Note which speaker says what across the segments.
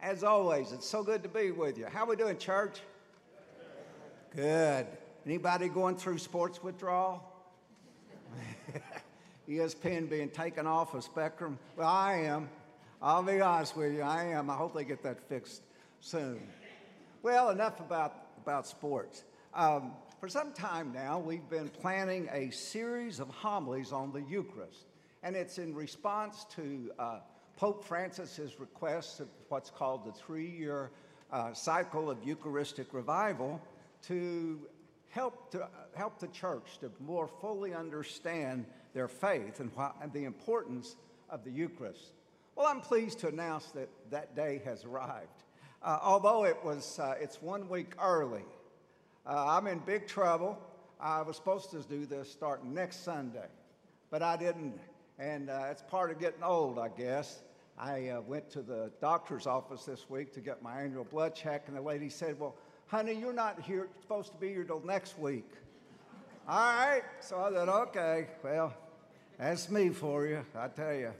Speaker 1: As always, it's so good to be with you. How we doing, church? Good. Anybody going through sports withdrawal? ESPN being taken off of Spectrum? Well, I am. I'll be honest with you, I am. I hope they get that fixed soon. Well, enough about, about sports. Um, for some time now, we've been planning a series of homilies on the Eucharist, and it's in response to uh, Pope Francis's request of what's called the three year uh, cycle of Eucharistic revival to help, to help the church to more fully understand their faith and, and the importance of the Eucharist. Well, I'm pleased to announce that that day has arrived. Uh, although it was, uh, it's one week early, uh, I'm in big trouble. I was supposed to do this starting next Sunday, but I didn't. And uh, it's part of getting old, I guess. I uh, went to the doctor's office this week to get my annual blood check, and the lady said, Well, honey, you're not here, supposed to be here till next week. All right. So I said, Okay, well, that's me for you, I tell you.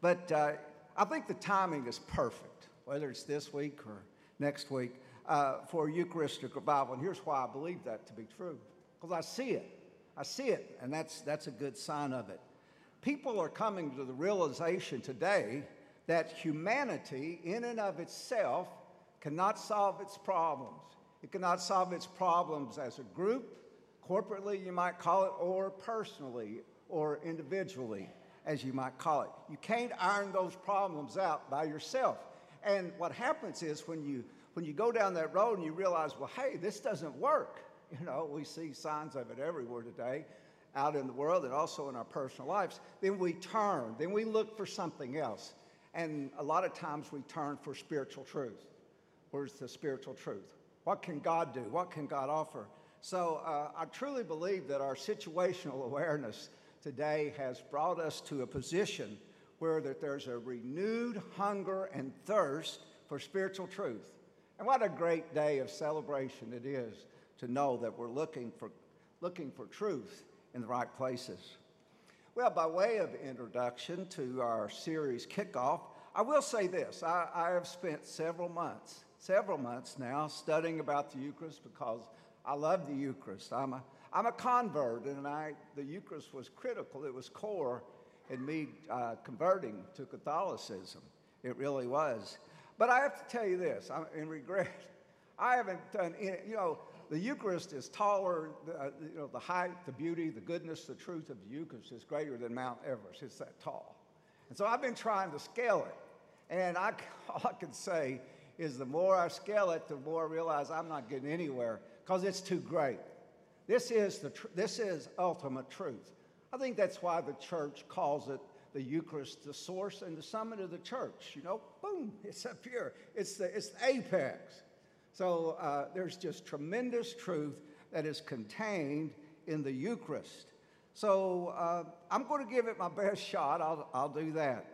Speaker 1: But uh, I think the timing is perfect, whether it's this week or next week, uh, for Eucharistic revival. And here's why I believe that to be true because I see it. I see it, and that's, that's a good sign of it. People are coming to the realization today that humanity, in and of itself, cannot solve its problems. It cannot solve its problems as a group, corporately, you might call it, or personally, or individually, as you might call it. You can't iron those problems out by yourself. And what happens is when you when you go down that road and you realize, well, hey, this doesn't work. You know, we see signs of it everywhere today, out in the world and also in our personal lives. Then we turn, then we look for something else. And a lot of times we turn for spiritual truth. Where's the spiritual truth? What can God do? What can God offer? So uh, I truly believe that our situational awareness today has brought us to a position where that there's a renewed hunger and thirst for spiritual truth. And what a great day of celebration it is to know that we're looking for, looking for truth in the right places. Well, by way of introduction to our series kickoff, I will say this I, I have spent several months, several months now, studying about the Eucharist because I love the Eucharist. I'm a, I'm a convert, and I, the Eucharist was critical, it was core in me uh, converting to Catholicism. It really was. But I have to tell you this, I'm in regret. I haven't done any, you know, the Eucharist is taller, uh, you know, the height, the beauty, the goodness, the truth of the Eucharist is greater than Mount Everest. It's that tall. And so I've been trying to scale it. And I, all I can say is the more I scale it, the more I realize I'm not getting anywhere because it's too great. This is, the tr- this is ultimate truth. I think that's why the church calls it the Eucharist, the source and the summit of the church. You know, boom, it's up here. It's the, it's the apex. So uh, there's just tremendous truth that is contained in the Eucharist. So uh, I'm going to give it my best shot. I'll, I'll do that.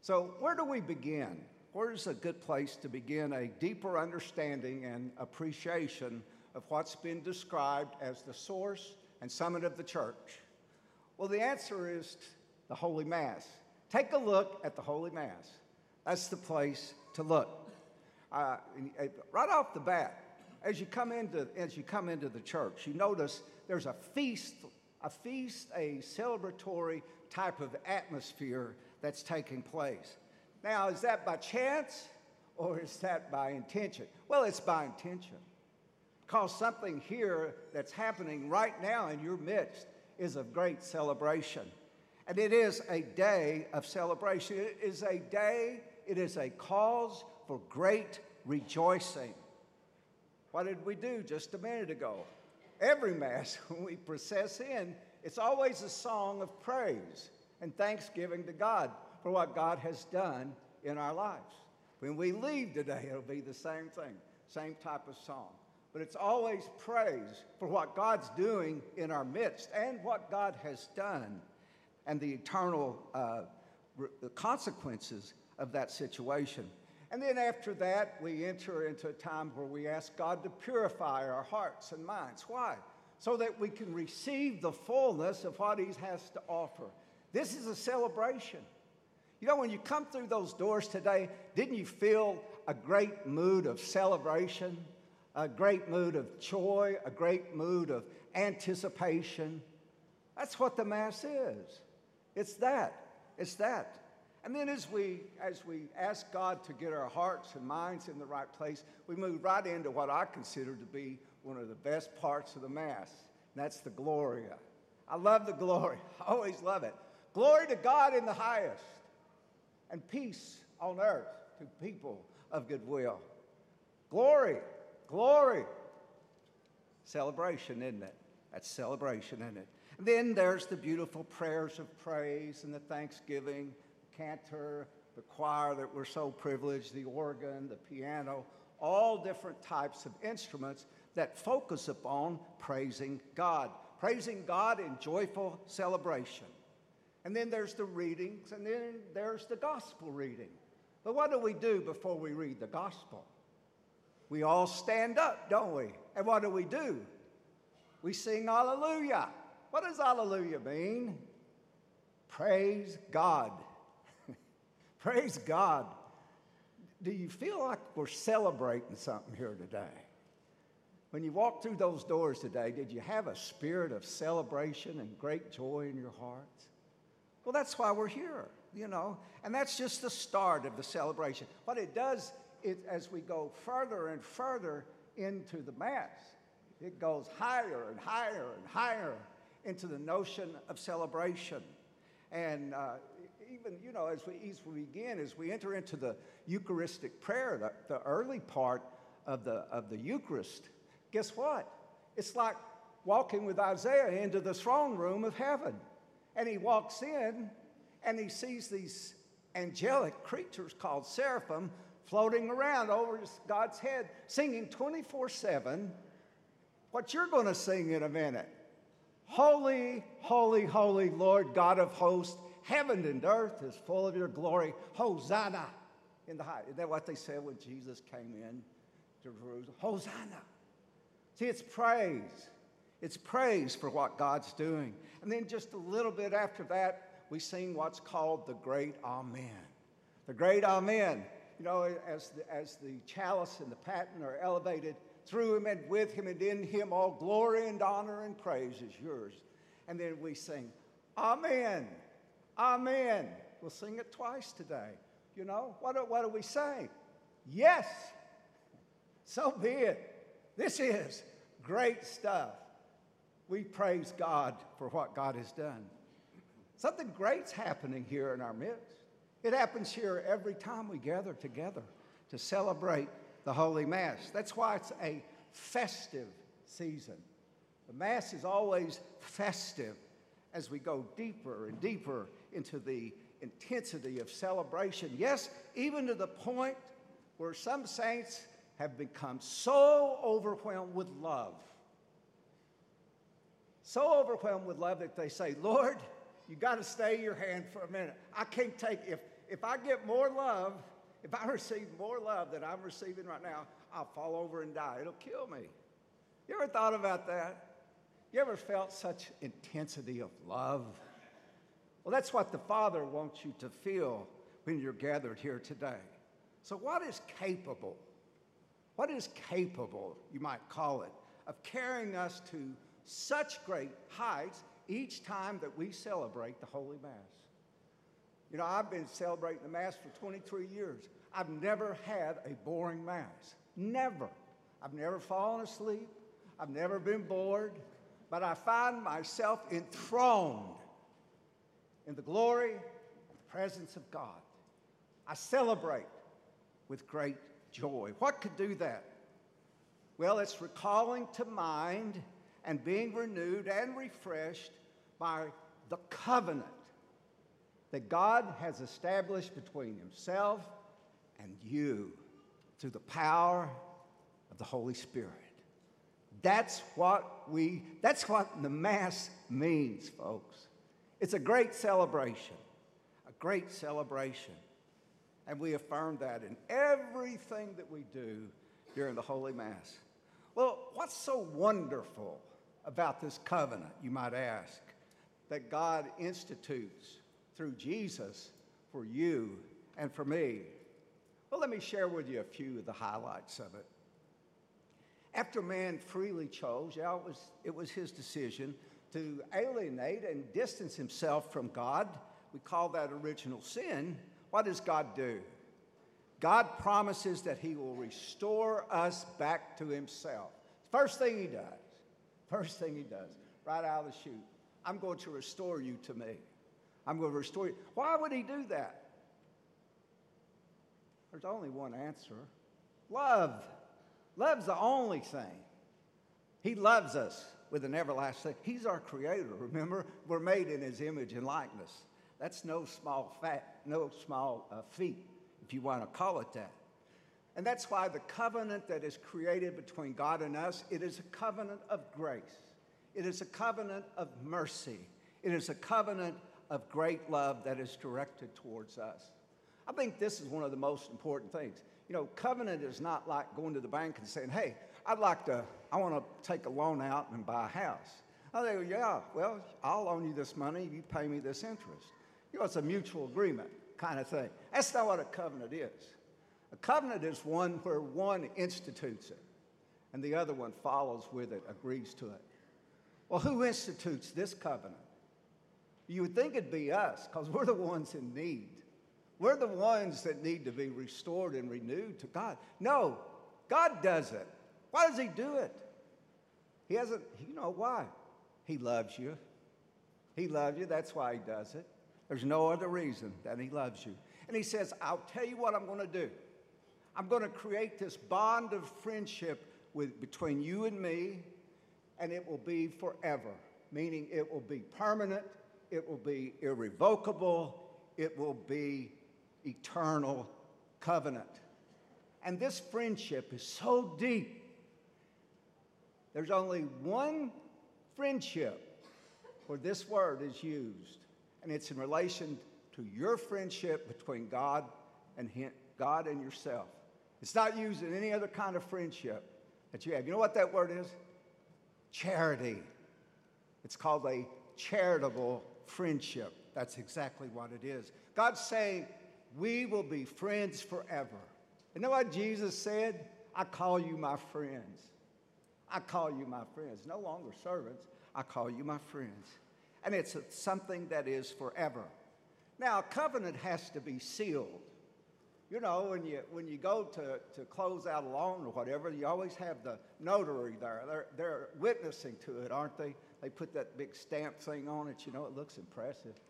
Speaker 1: So, where do we begin? Where's a good place to begin a deeper understanding and appreciation of what's been described as the source and summit of the church? Well, the answer is the Holy Mass. Take a look at the Holy Mass. That's the place to look. Uh, right off the bat, as you come into as you come into the church, you notice there's a feast, a feast, a celebratory type of atmosphere that's taking place. Now, is that by chance or is that by intention? Well, it's by intention. Because something here that's happening right now in your midst is of great celebration. And it is a day of celebration. It is a day, it is a cause for great rejoicing. What did we do just a minute ago? Every Mass, when we process in, it's always a song of praise and thanksgiving to God for what God has done in our lives. When we leave today, it'll be the same thing, same type of song. But it's always praise for what God's doing in our midst and what God has done and the eternal uh, consequences of that situation. And then after that, we enter into a time where we ask God to purify our hearts and minds. Why? So that we can receive the fullness of what He has to offer. This is a celebration. You know, when you come through those doors today, didn't you feel a great mood of celebration, a great mood of joy, a great mood of anticipation? That's what the Mass is. It's that. It's that. And then as we, as we ask God to get our hearts and minds in the right place, we move right into what I consider to be one of the best parts of the Mass, and that's the Gloria. I love the glory. I always love it. Glory to God in the highest, and peace on earth to people of goodwill. Glory, glory. Celebration, isn't it? That's celebration, isn't it? And then there's the beautiful prayers of praise and the thanksgiving, the cantor, the choir that we're so privileged, the organ, the piano, all different types of instruments that focus upon praising God, praising God in joyful celebration. And then there's the readings, and then there's the gospel reading. But what do we do before we read the gospel? We all stand up, don't we? And what do we do? We sing hallelujah. What does hallelujah mean? Praise God. Praise God. Do you feel like we're celebrating something here today? When you walked through those doors today, did you have a spirit of celebration and great joy in your hearts? Well, that's why we're here, you know, and that's just the start of the celebration. What it does is, as we go further and further into the Mass, it goes higher and higher and higher into the notion of celebration. And uh, even, you know, as we, as we begin, as we enter into the Eucharistic prayer, the, the early part of the, of the Eucharist, guess what? It's like walking with Isaiah into the throne room of heaven. And he walks in and he sees these angelic creatures called seraphim floating around over God's head, singing 24 7 what you're going to sing in a minute. Holy, holy, holy Lord God of hosts, heaven and earth is full of your glory. Hosanna in the high. Isn't that what they said when Jesus came in to Jerusalem? Hosanna. See, it's praise. It's praise for what God's doing. And then just a little bit after that, we sing what's called the Great Amen. The Great Amen. You know, as the, as the chalice and the paten are elevated through him and with him and in him, all glory and honor and praise is yours. And then we sing, Amen. Amen. We'll sing it twice today. You know, what do, what do we say? Yes. So be it. This is great stuff. We praise God for what God has done. Something great's happening here in our midst. It happens here every time we gather together to celebrate the Holy Mass. That's why it's a festive season. The Mass is always festive as we go deeper and deeper into the intensity of celebration. Yes, even to the point where some saints have become so overwhelmed with love, so overwhelmed with love that they say, Lord, you got to stay your hand for a minute. I can't take, if, if I get more love, if I receive more love than I'm receiving right now, I'll fall over and die. It'll kill me. You ever thought about that? You ever felt such intensity of love? Well, that's what the Father wants you to feel when you're gathered here today. So, what is capable what is capable, you might call it, of carrying us to such great heights each time that we celebrate the Holy Mass? You know, I've been celebrating the Mass for 23 years. I've never had a boring Mass. Never. I've never fallen asleep. I've never been bored. But I find myself enthroned in the glory and the presence of God. I celebrate with great joy. What could do that? Well, it's recalling to mind and being renewed and refreshed by the covenant that God has established between Himself and you through the power of the Holy Spirit. That's what we, that's what the Mass means, folks. It's a great celebration, a great celebration. And we affirm that in everything that we do during the Holy Mass. Well, what's so wonderful about this covenant, you might ask, that God institutes through Jesus for you and for me. Well, let me share with you a few of the highlights of it. After man freely chose, yeah, it was, it was his decision to alienate and distance himself from God. We call that original sin. What does God do? God promises that he will restore us back to himself. First thing he does, first thing he does, right out of the chute, I'm going to restore you to me. I'm going to restore you. Why would he do that? There's only one answer love. Love's the only thing. He loves us with an everlasting. He's our creator, remember? We're made in his image and likeness. That's no small no small uh, feat, if you want to call it that. And that's why the covenant that is created between God and us, it is a covenant of grace. It is a covenant of mercy. It is a covenant of great love that is directed towards us. I think this is one of the most important things. You know, covenant is not like going to the bank and saying, hey, I'd like to, I want to take a loan out and buy a house. I go, yeah, well, I'll loan you this money, you pay me this interest. You know, it's a mutual agreement kind of thing. That's not what a covenant is. A covenant is one where one institutes it and the other one follows with it, agrees to it. Well, who institutes this covenant? You would think it'd be us because we're the ones in need. We're the ones that need to be restored and renewed to God. No, God does it. Why does He do it? He hasn't, you know why? He loves you. He loves you. That's why He does it. There's no other reason that He loves you. And He says, I'll tell you what I'm going to do. I'm going to create this bond of friendship with, between you and me, and it will be forever, meaning it will be permanent, it will be irrevocable, it will be eternal covenant. And this friendship is so deep. There's only one friendship where this word is used, and it's in relation to your friendship between God and him, God and yourself. It's not used in any other kind of friendship that you have. You know what that word is? Charity. It's called a charitable friendship. That's exactly what it is. God's saying, we will be friends forever. You know what Jesus said? I call you my friends. I call you my friends. No longer servants, I call you my friends. And it's something that is forever. Now, a covenant has to be sealed. You know, when you, when you go to, to close out a loan or whatever, you always have the notary there. They're, they're witnessing to it, aren't they? They put that big stamp thing on it. You know, it looks impressive.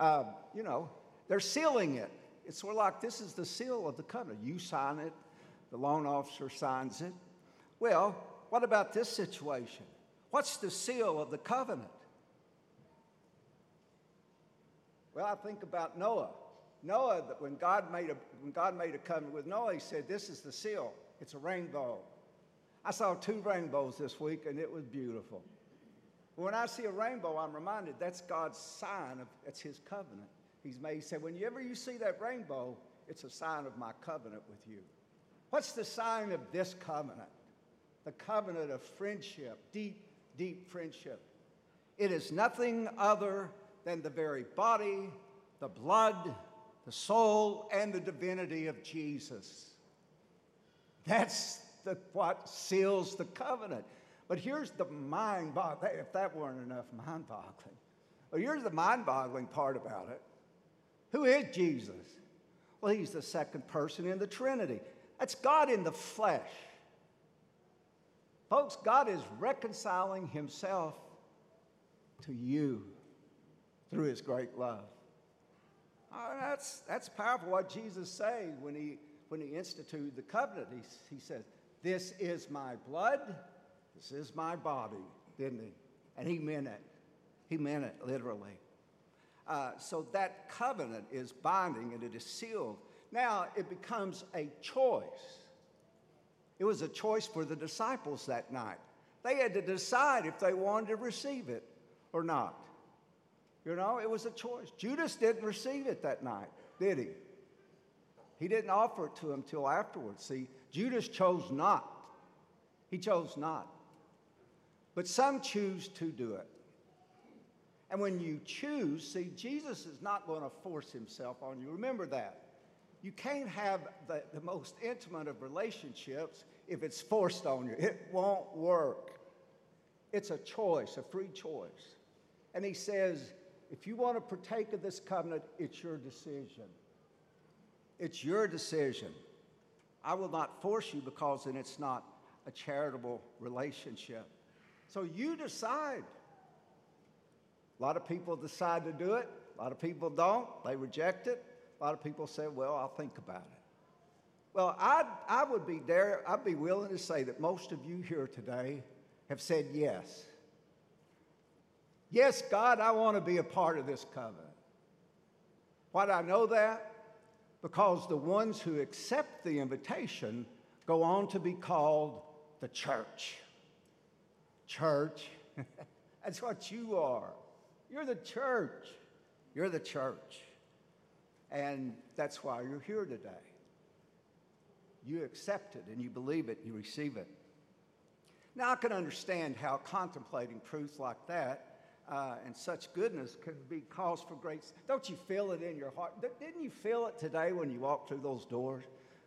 Speaker 1: Um, you know, they're sealing it. It's sort of like this is the seal of the covenant. You sign it, the loan officer signs it. Well, what about this situation? What's the seal of the covenant? Well, I think about Noah. Noah, when God made a, when God made a covenant with Noah, he said, This is the seal. It's a rainbow. I saw two rainbows this week, and it was beautiful. When I see a rainbow, I'm reminded that's God's sign of it's his covenant. He's made. He said, whenever you see that rainbow, it's a sign of my covenant with you. What's the sign of this covenant? The covenant of friendship, deep, deep friendship. It is nothing other than the very body, the blood, the soul, and the divinity of Jesus. That's the, what seals the covenant. But here's the mind boggling, if that weren't enough mind boggling. Well, here's the mind boggling part about it. Who is Jesus? Well, he's the second person in the Trinity. That's God in the flesh. Folks, God is reconciling himself to you through his great love. Oh, that's, that's powerful what Jesus said when he, when he instituted the covenant. He, he This is my blood, this is my body, didn't he? And he meant it. He meant it literally. Uh, so that covenant is binding and it is sealed. Now it becomes a choice. It was a choice for the disciples that night. They had to decide if they wanted to receive it or not. You know, it was a choice. Judas didn't receive it that night, did he? He didn't offer it to him till afterwards. See, Judas chose not. He chose not. But some choose to do it. And when you choose, see, Jesus is not going to force himself on you. Remember that. You can't have the, the most intimate of relationships if it's forced on you. It won't work. It's a choice, a free choice. And he says, if you want to partake of this covenant, it's your decision. It's your decision. I will not force you because then it's not a charitable relationship. So you decide. A lot of people decide to do it, a lot of people don't. They reject it. A lot of people say, well, I'll think about it. Well, I'd, I would be there, I'd be willing to say that most of you here today have said yes. Yes, God, I want to be a part of this covenant. Why do I know that? Because the ones who accept the invitation go on to be called the church. Church. That's what you are. You're the church. You're the church. And that's why you're here today. You accept it and you believe it, and you receive it. Now, I can understand how contemplating truth like that uh, and such goodness can be cause for great. Don't you feel it in your heart? Didn't you feel it today when you walked through those doors?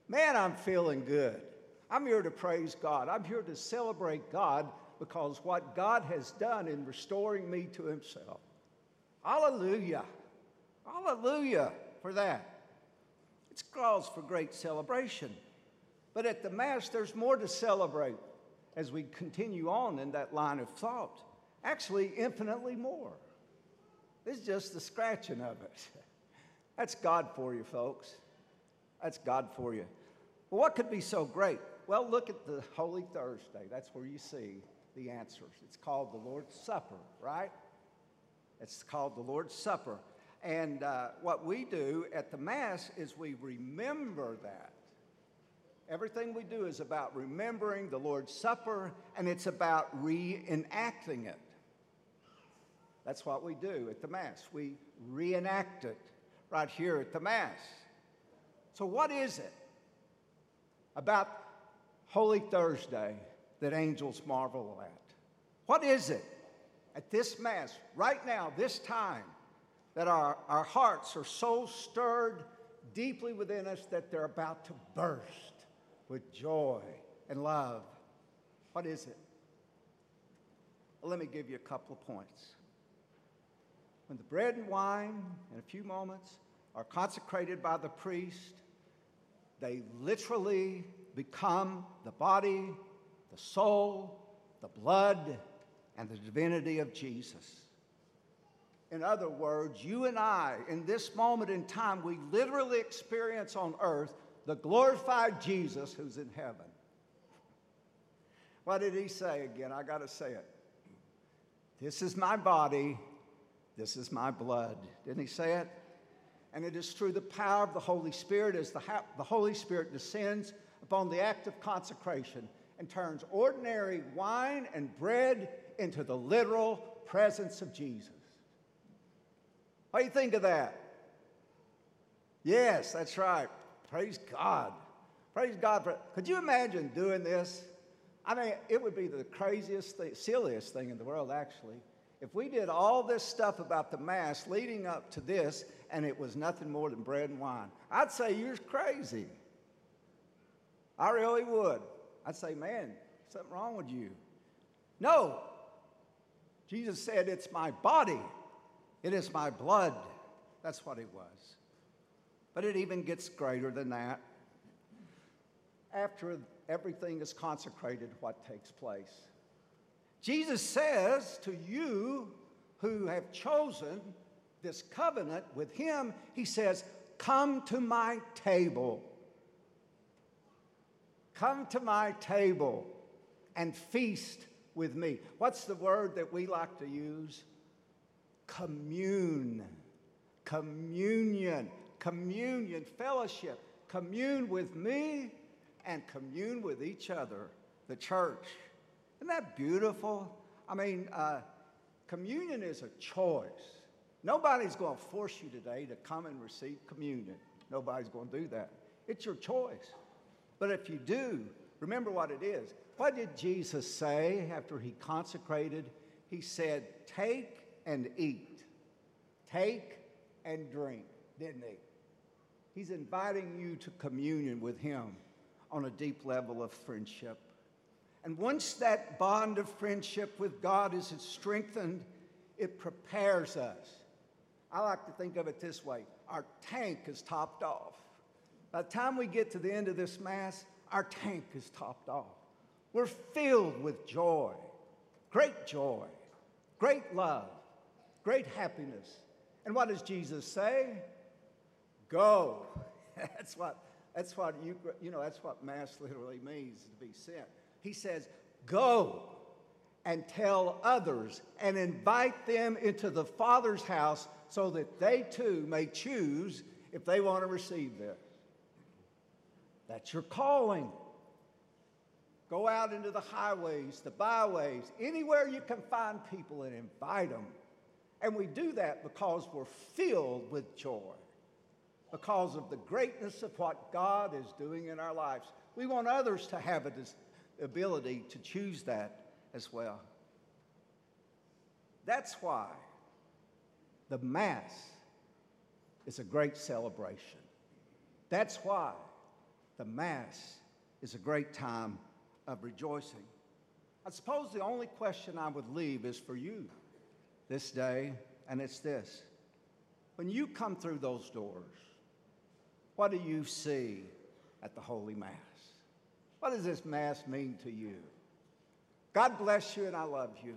Speaker 1: Man, I'm feeling good. I'm here to praise God. I'm here to celebrate God because what God has done in restoring me to Himself. Hallelujah. Hallelujah for that. It's cause for great celebration. But at the Mass, there's more to celebrate as we continue on in that line of thought. Actually, infinitely more. This is just the scratching of it. That's God for you, folks. That's God for you. Well, what could be so great? Well, look at the Holy Thursday. That's where you see the answers. It's called the Lord's Supper, right? It's called the Lord's Supper. And uh, what we do at the Mass is we remember that. Everything we do is about remembering the Lord's Supper, and it's about reenacting it. That's what we do at the Mass. We reenact it right here at the Mass. So, what is it about Holy Thursday that angels marvel at? What is it at this Mass, right now, this time, that our, our hearts are so stirred deeply within us that they're about to burst with joy and love? What is it? Well, let me give you a couple of points. When the bread and wine, in a few moments, are consecrated by the priest, they literally become the body, the soul, the blood, and the divinity of Jesus. In other words, you and I, in this moment in time, we literally experience on earth the glorified Jesus who's in heaven. What did he say again? I got to say it. This is my body this is my blood. Didn't he say it? And it is through the power of the Holy Spirit as the, ha- the Holy Spirit descends upon the act of consecration and turns ordinary wine and bread into the literal presence of Jesus. What do you think of that? Yes, that's right. Praise God. Praise God for Could you imagine doing this? I mean, it would be the craziest thing, silliest thing in the world, actually. If we did all this stuff about the Mass leading up to this, and it was nothing more than bread and wine, I'd say you're crazy. I really would. I'd say, man, something wrong with you. No. Jesus said, It's my body, it is my blood. That's what it was. But it even gets greater than that. After everything is consecrated, what takes place? Jesus says to you who have chosen this covenant with Him, He says, Come to my table. Come to my table and feast with me. What's the word that we like to use? Commune. Communion. Communion, fellowship. Commune with me and commune with each other, the church. Isn't that beautiful? I mean, uh, communion is a choice. Nobody's going to force you today to come and receive communion. Nobody's going to do that. It's your choice. But if you do, remember what it is. What did Jesus say after he consecrated? He said, Take and eat. take and drink, didn't he? He's inviting you to communion with him on a deep level of friendship. And once that bond of friendship with God is strengthened, it prepares us. I like to think of it this way our tank is topped off. By the time we get to the end of this Mass, our tank is topped off. We're filled with joy, great joy, great love, great happiness. And what does Jesus say? Go. that's what that's what you you know that's what mass literally means to be sent. He says, "Go and tell others and invite them into the Father's house so that they too may choose if they want to receive this." That's your calling. Go out into the highways, the byways, anywhere you can find people and invite them. And we do that because we're filled with joy, because of the greatness of what God is doing in our lives. We want others to have the ability to choose that as well. That's why the Mass is a great celebration. That's why the Mass is a great time of rejoicing. I suppose the only question I would leave is for you this day, and it's this. When you come through those doors, what do you see at the Holy Mass? What does this Mass mean to you? God bless you, and I love you.